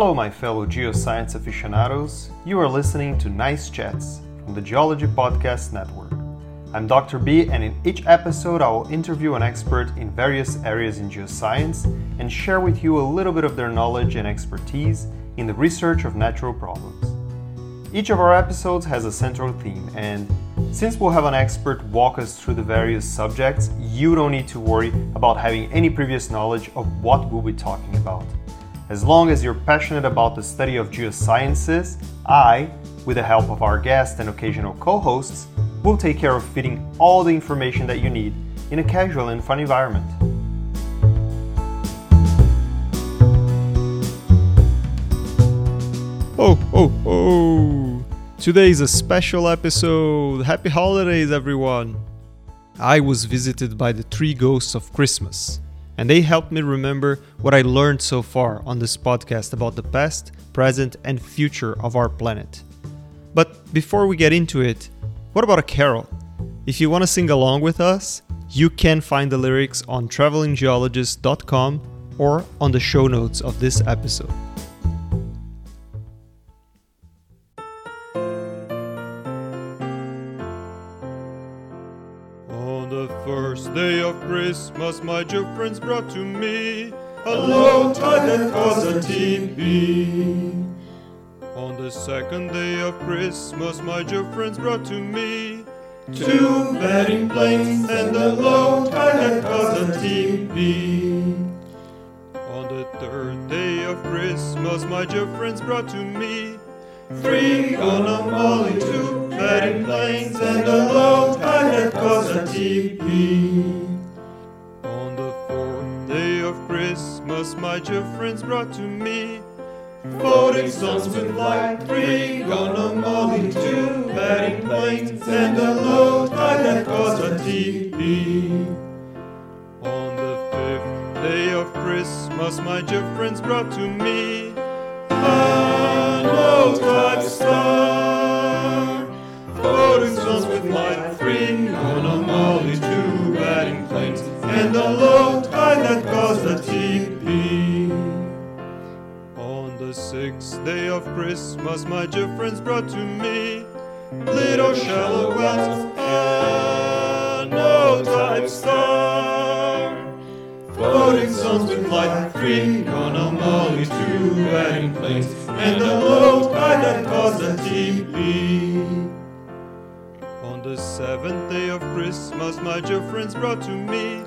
Hello, my fellow geoscience aficionados. You are listening to Nice Chats from the Geology Podcast Network. I'm Dr. B, and in each episode, I will interview an expert in various areas in geoscience and share with you a little bit of their knowledge and expertise in the research of natural problems. Each of our episodes has a central theme, and since we'll have an expert walk us through the various subjects, you don't need to worry about having any previous knowledge of what we'll be talking about. As long as you're passionate about the study of geosciences, I, with the help of our guests and occasional co hosts, will take care of fitting all the information that you need in a casual and fun environment. Oh, oh, oh! Today is a special episode. Happy holidays, everyone! I was visited by the three ghosts of Christmas, and they helped me remember what I learned so far on this podcast about the past, present, and future of our planet. But before we get into it, what about a carol? If you want to sing along with us, you can find the lyrics on travelinggeologist.com or on the show notes of this episode. Christmas, my dear friends brought to me a low tide that caused a teepee. On the second day of Christmas, my dear friends brought to me two bedding planes and a low tide that caused a teepee. On the third day of Christmas, my dear friends brought to me three on a molly, two bedding planes and a low tide that caused a teepee. My dear friends brought to me floating songs with light, three on a molly, two bedding planes and a low tide that caused a teepee. On the fifth day of Christmas, my dear friends brought to me a low tide star. Floating songs with light, three sixth day of Christmas, my dear friends brought to me little shallow wells and no type star. Floating songs with light, three on a molly, two bedding planes, and a low tide that caused a teepee. On the seventh day of Christmas, my dear friends brought to me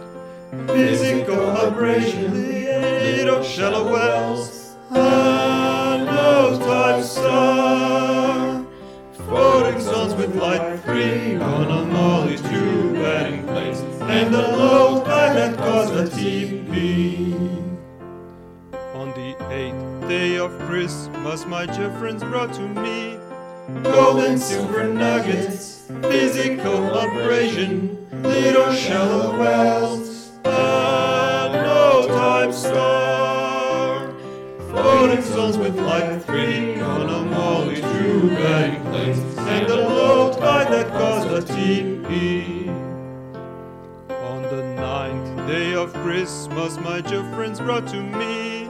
physical abrasion, little shallow wells, with light, three on a molly, two batting place, and a low tide that caused a teepee. On the eighth day of Christmas, my dear friends brought to me gold and silver nuggets, physical abrasion, little shallow wells, and no type star. Floating zones with light, three on a molly, two bedding planes, and a low caused a teepee. On the ninth day of Christmas, my dear friends brought to me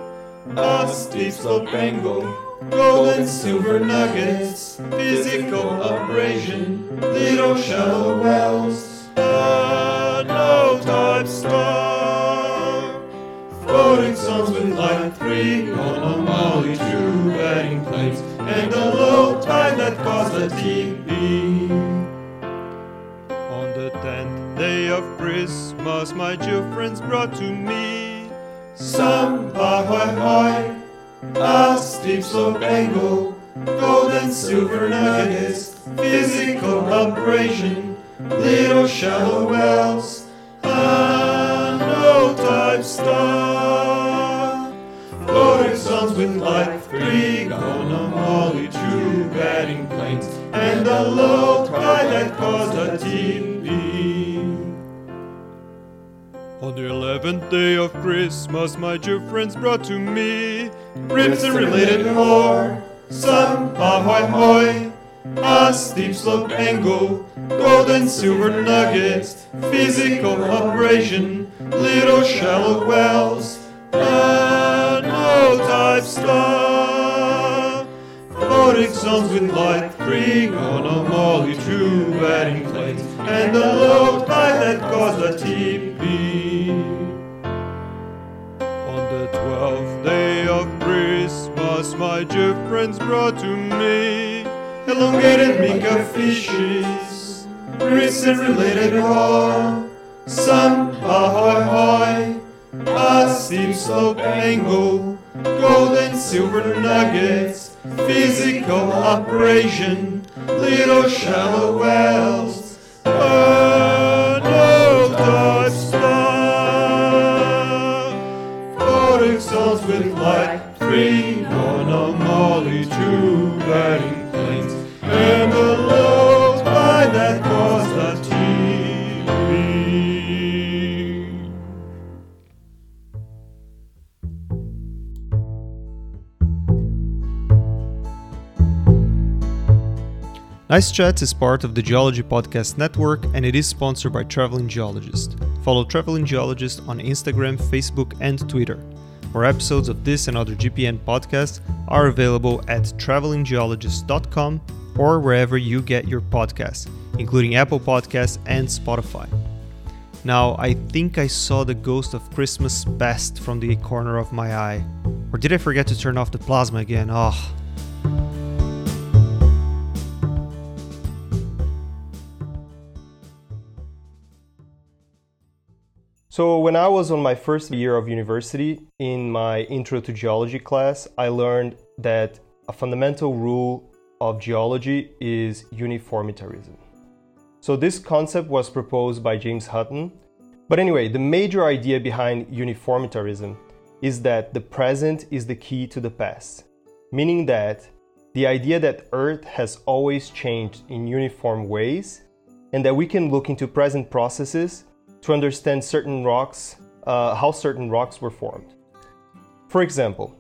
a steep slope angle, gold and silver nuggets, physical abrasion, little shallow wells, and no type star. Floating songs with light, three on a molly, two bedding planes, and a low tide that caused a teepee. Christmas, my dear friends brought to me some ahoy hoy, a steep slope angle, gold and silver nuggets, physical abrasion, little shallow wells, and no type star. Floating songs with light, three on a molly, two bedding planes, and a low tide that caused a teepee. Eleventh day of Christmas, my dear friends brought to me ribs and related ore, some ahoy hoy, a steep slope angle, gold and silver nuggets, physical abrasion, little shallow wells, and no type star. zones with light, three on a molly, two batting plates, and the low tide that caused the teepee. Friends brought to me elongated minka fishes, grits and related raw, some ahoy hoy, a steep slope angle, gold and silver nuggets, physical abrasion, little shallow wells, an Nice Chats is part of the Geology Podcast Network and it is sponsored by Traveling Geologist. Follow Traveling Geologist on Instagram, Facebook, and Twitter. More episodes of this and other GPN podcasts are available at travelinggeologist.com or wherever you get your podcasts, including Apple Podcasts and Spotify. Now, I think I saw the ghost of Christmas past from the corner of my eye. Or did I forget to turn off the plasma again? Oh. So, when I was on my first year of university, in my Intro to Geology class, I learned that a fundamental rule of geology is uniformitarianism. So, this concept was proposed by James Hutton. But anyway, the major idea behind uniformitarianism is that the present is the key to the past, meaning that the idea that Earth has always changed in uniform ways and that we can look into present processes to understand certain rocks, uh, how certain rocks were formed. For example,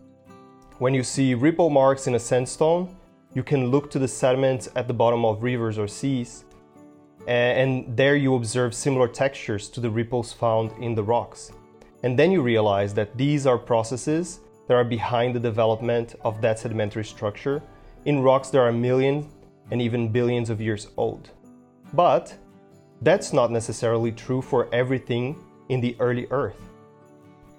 when you see ripple marks in a sandstone, you can look to the sediments at the bottom of rivers or seas, and there you observe similar textures to the ripples found in the rocks. And then you realize that these are processes that are behind the development of that sedimentary structure in rocks that are millions and even billions of years old. But that's not necessarily true for everything in the early Earth.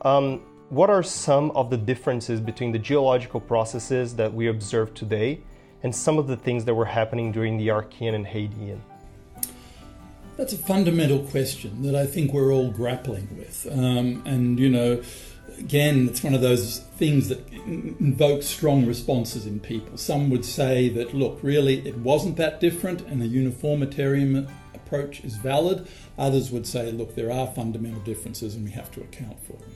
Um, what are some of the differences between the geological processes that we observe today and some of the things that were happening during the Archean and Hadean? That's a fundamental question that I think we're all grappling with. Um, and, you know, again, it's one of those things that invokes strong responses in people. Some would say that, look, really, it wasn't that different and the uniformitarian approach is valid. Others would say, look, there are fundamental differences and we have to account for them.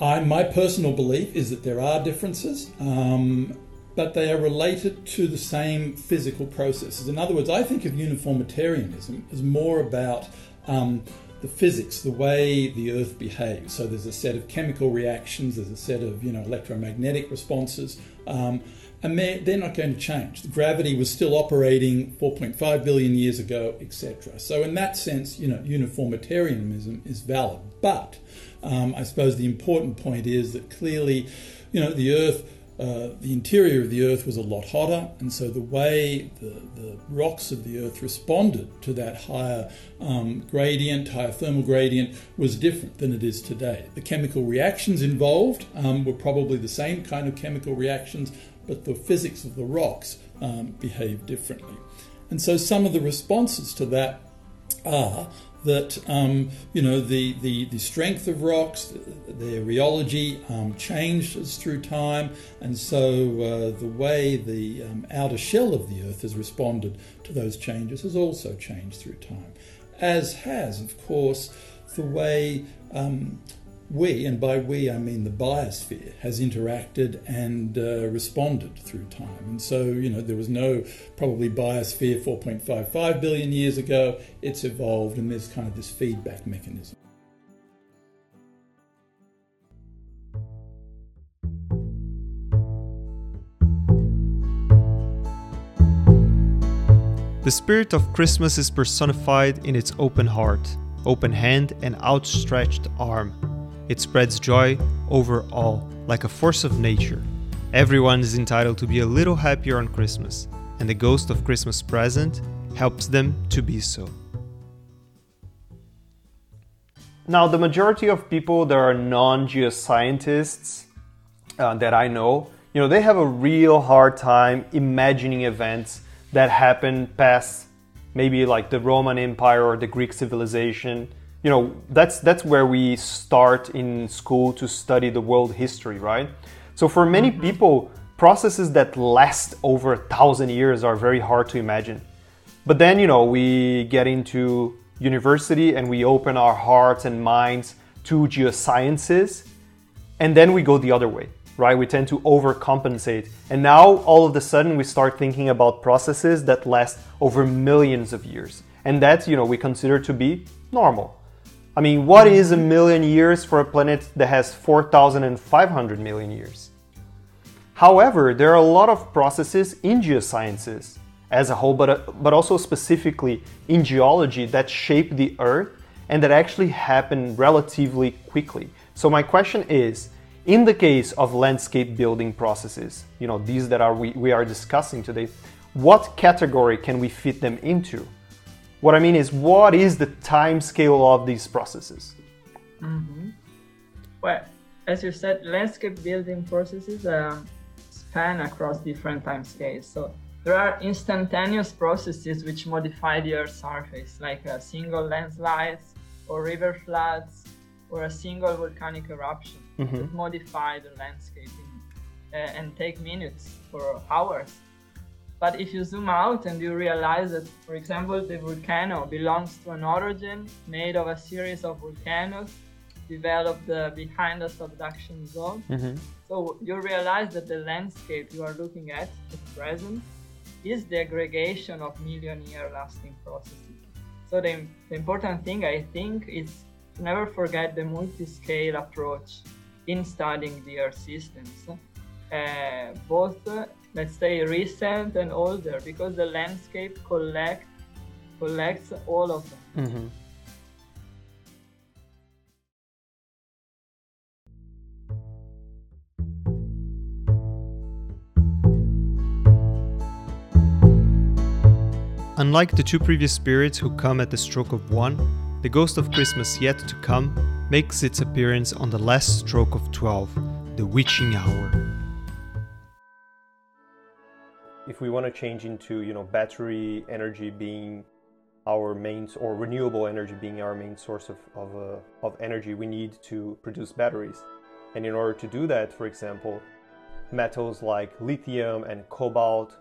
I, my personal belief is that there are differences, um, but they are related to the same physical processes. In other words, I think of uniformitarianism as more about um, the physics, the way the Earth behaves. So there's a set of chemical reactions, there's a set of you know electromagnetic responses, um, and they're, they're not going to change. The gravity was still operating 4.5 billion years ago, etc. So in that sense, you know, uniformitarianism is valid. But um, I suppose the important point is that clearly, you know, the Earth. Uh, the interior of the Earth was a lot hotter, and so the way the, the rocks of the Earth responded to that higher um, gradient, higher thermal gradient, was different than it is today. The chemical reactions involved um, were probably the same kind of chemical reactions, but the physics of the rocks um, behave differently. And so some of the responses to that are that um, you know the, the, the strength of rocks, their rheology um, changes through time, and so uh, the way the um, outer shell of the Earth has responded to those changes has also changed through time, as has, of course, the way um, we, and by we I mean the biosphere, has interacted and uh, responded through time. And so, you know, there was no probably biosphere 4.55 billion years ago. It's evolved, and there's kind of this feedback mechanism. The spirit of Christmas is personified in its open heart, open hand, and outstretched arm. It spreads joy over all, like a force of nature. Everyone is entitled to be a little happier on Christmas, and the Ghost of Christmas Present helps them to be so. Now, the majority of people that are non geoscientists uh, that I know, you know, they have a real hard time imagining events that happened past maybe like the Roman Empire or the Greek civilization. You know, that's that's where we start in school to study the world history, right? So for many mm-hmm. people, processes that last over a thousand years are very hard to imagine. But then, you know, we get into university and we open our hearts and minds to geosciences, and then we go the other way, right? We tend to overcompensate. And now all of a sudden we start thinking about processes that last over millions of years. And that, you know, we consider to be normal. I mean, what is a million years for a planet that has 4,500 million years? However, there are a lot of processes in geosciences as a whole, but, uh, but also specifically in geology that shape the Earth and that actually happen relatively quickly. So my question is, in the case of landscape building processes, you know, these that are we, we are discussing today, what category can we fit them into? What I mean is, what is the time scale of these processes? Mm-hmm. Well, as you said, landscape building processes um, span across different time scales. So there are instantaneous processes which modify the Earth's surface, like a single landslide or river floods or a single volcanic eruption mm-hmm. that modify the landscape in, uh, and take minutes or hours. But if you zoom out and you realize that, for example, the volcano belongs to an orogen made of a series of volcanoes developed uh, behind a subduction zone, mm-hmm. so you realize that the landscape you are looking at at present is the aggregation of million year lasting processes. So the, the important thing I think is to never forget the multi-scale approach in studying the Earth systems, uh, both let's say recent and older, because the landscape collect collects all of them. Mm-hmm. Unlike the two previous spirits who come at the stroke of one, the ghost of Christmas yet to come makes its appearance on the last stroke of 12, the witching hour. If we want to change into, you know, battery energy being our main or renewable energy being our main source of, of, uh, of energy, we need to produce batteries. And in order to do that, for example, metals like lithium and cobalt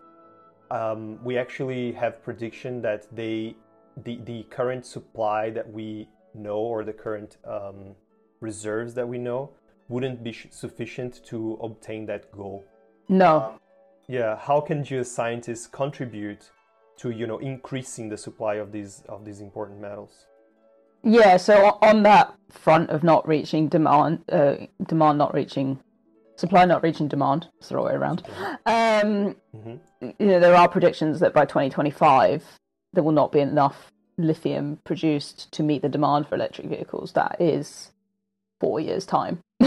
um, we actually have prediction that they the the current supply that we know or the current um, reserves that we know wouldn't be sufficient to obtain that goal. No. Um, yeah. How can geoscientists contribute to you know increasing the supply of these of these important metals? Yeah. So on that front of not reaching demand, uh, demand not reaching supply not reaching demand. It's the right way around. Um, mm-hmm. You know, there are predictions that by 2025 there will not be enough lithium produced to meet the demand for electric vehicles. That is four years' time.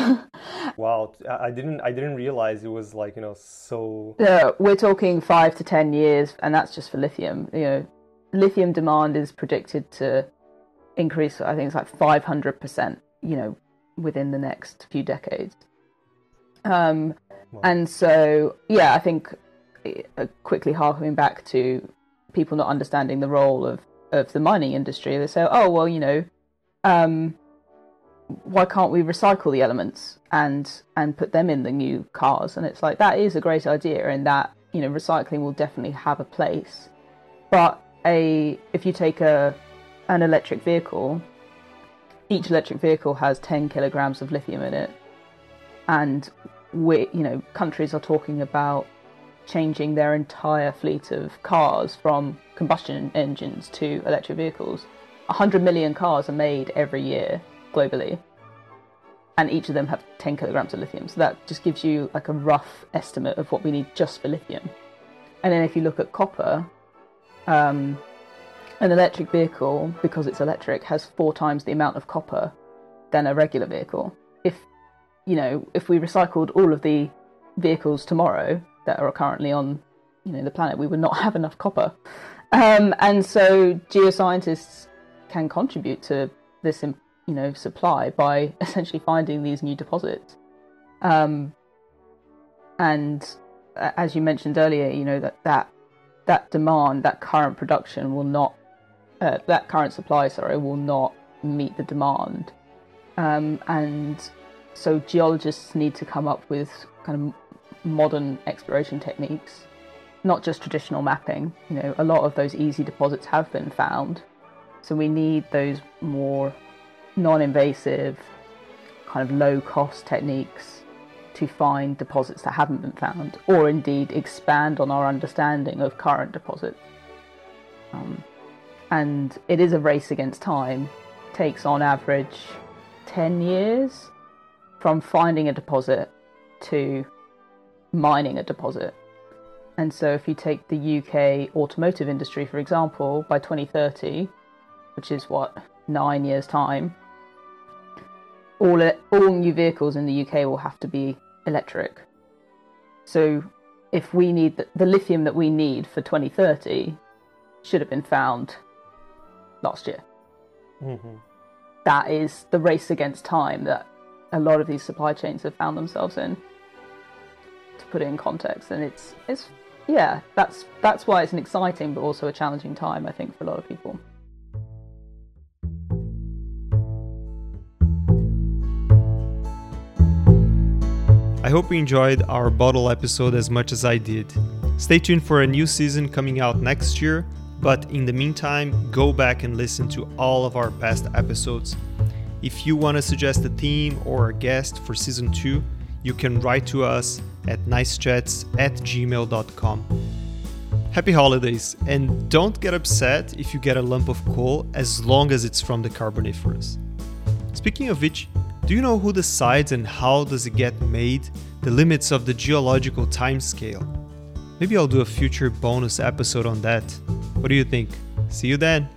wow, I didn't I didn't realize it was like you know so. Yeah, we're talking five to ten years, and that's just for lithium. You know, lithium demand is predicted to increase. I think it's like five hundred percent. You know, within the next few decades. Um, wow. And so, yeah, I think uh, quickly harking back to people not understanding the role of, of the mining industry, they say, oh, well, you know, um, why can't we recycle the elements and and put them in the new cars? And it's like that is a great idea, and that you know recycling will definitely have a place. But a if you take a an electric vehicle, each electric vehicle has 10 kilograms of lithium in it, and we, you know, countries are talking about changing their entire fleet of cars from combustion engines to electric vehicles. 100 million cars are made every year globally, and each of them have 10 kilograms of lithium. So that just gives you like a rough estimate of what we need just for lithium. And then if you look at copper, um, an electric vehicle, because it's electric, has four times the amount of copper than a regular vehicle. If you know, if we recycled all of the vehicles tomorrow that are currently on you know the planet, we would not have enough copper. Um, and so geoscientists can contribute to this you know supply by essentially finding these new deposits. Um, and as you mentioned earlier, you know that that that demand, that current production will not, uh, that current supply, sorry, will not meet the demand. Um, and so geologists need to come up with kind of modern exploration techniques, not just traditional mapping. You know, a lot of those easy deposits have been found, so we need those more non-invasive, kind of low-cost techniques to find deposits that haven't been found, or indeed expand on our understanding of current deposits. Um, and it is a race against time. It takes on average 10 years from finding a deposit to mining a deposit. And so, if you take the UK automotive industry, for example, by 2030, which is what, nine years' time, all all new vehicles in the UK will have to be electric. So if we need the, the lithium that we need for 2030 should have been found last year. Mm-hmm. That is the race against time that a lot of these supply chains have found themselves in. To put it in context, and it's it's yeah, that's that's why it's an exciting but also a challenging time, I think, for a lot of people. I hope you enjoyed our bottle episode as much as I did. Stay tuned for a new season coming out next year, but in the meantime, go back and listen to all of our past episodes. If you want to suggest a theme or a guest for season 2, you can write to us at nicechats at gmail.com. Happy holidays, and don't get upset if you get a lump of coal as long as it's from the Carboniferous. Speaking of which, do you know who decides and how does it get made? The limits of the geological timescale? Maybe I'll do a future bonus episode on that. What do you think? See you then!